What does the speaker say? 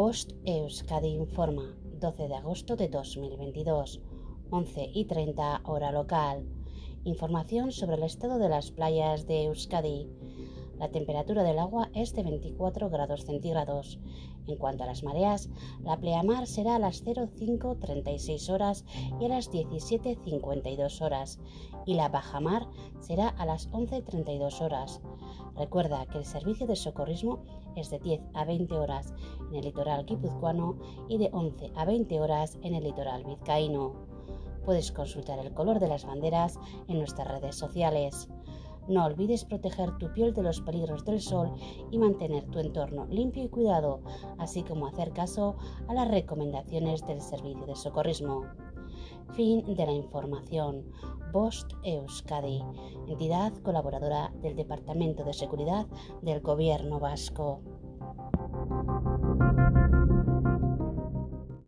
Bost Euskadi informa 12 de agosto de 2022, 11 y 30 hora local. Información sobre el estado de las playas de Euskadi. La temperatura del agua es de 24 grados centígrados. En cuanto a las mareas, la pleamar será a las 05.36 horas y a las 17.52 horas y la bajamar será a las 11.32 horas. Recuerda que el servicio de socorrismo es de 10 a 20 horas en el litoral guipuzcoano y de 11 a 20 horas en el litoral vizcaíno. Puedes consultar el color de las banderas en nuestras redes sociales. No olvides proteger tu piel de los peligros del sol y mantener tu entorno limpio y cuidado, así como hacer caso a las recomendaciones del Servicio de Socorrismo. Fin de la información. Bost Euskadi, entidad colaboradora del Departamento de Seguridad del Gobierno Vasco.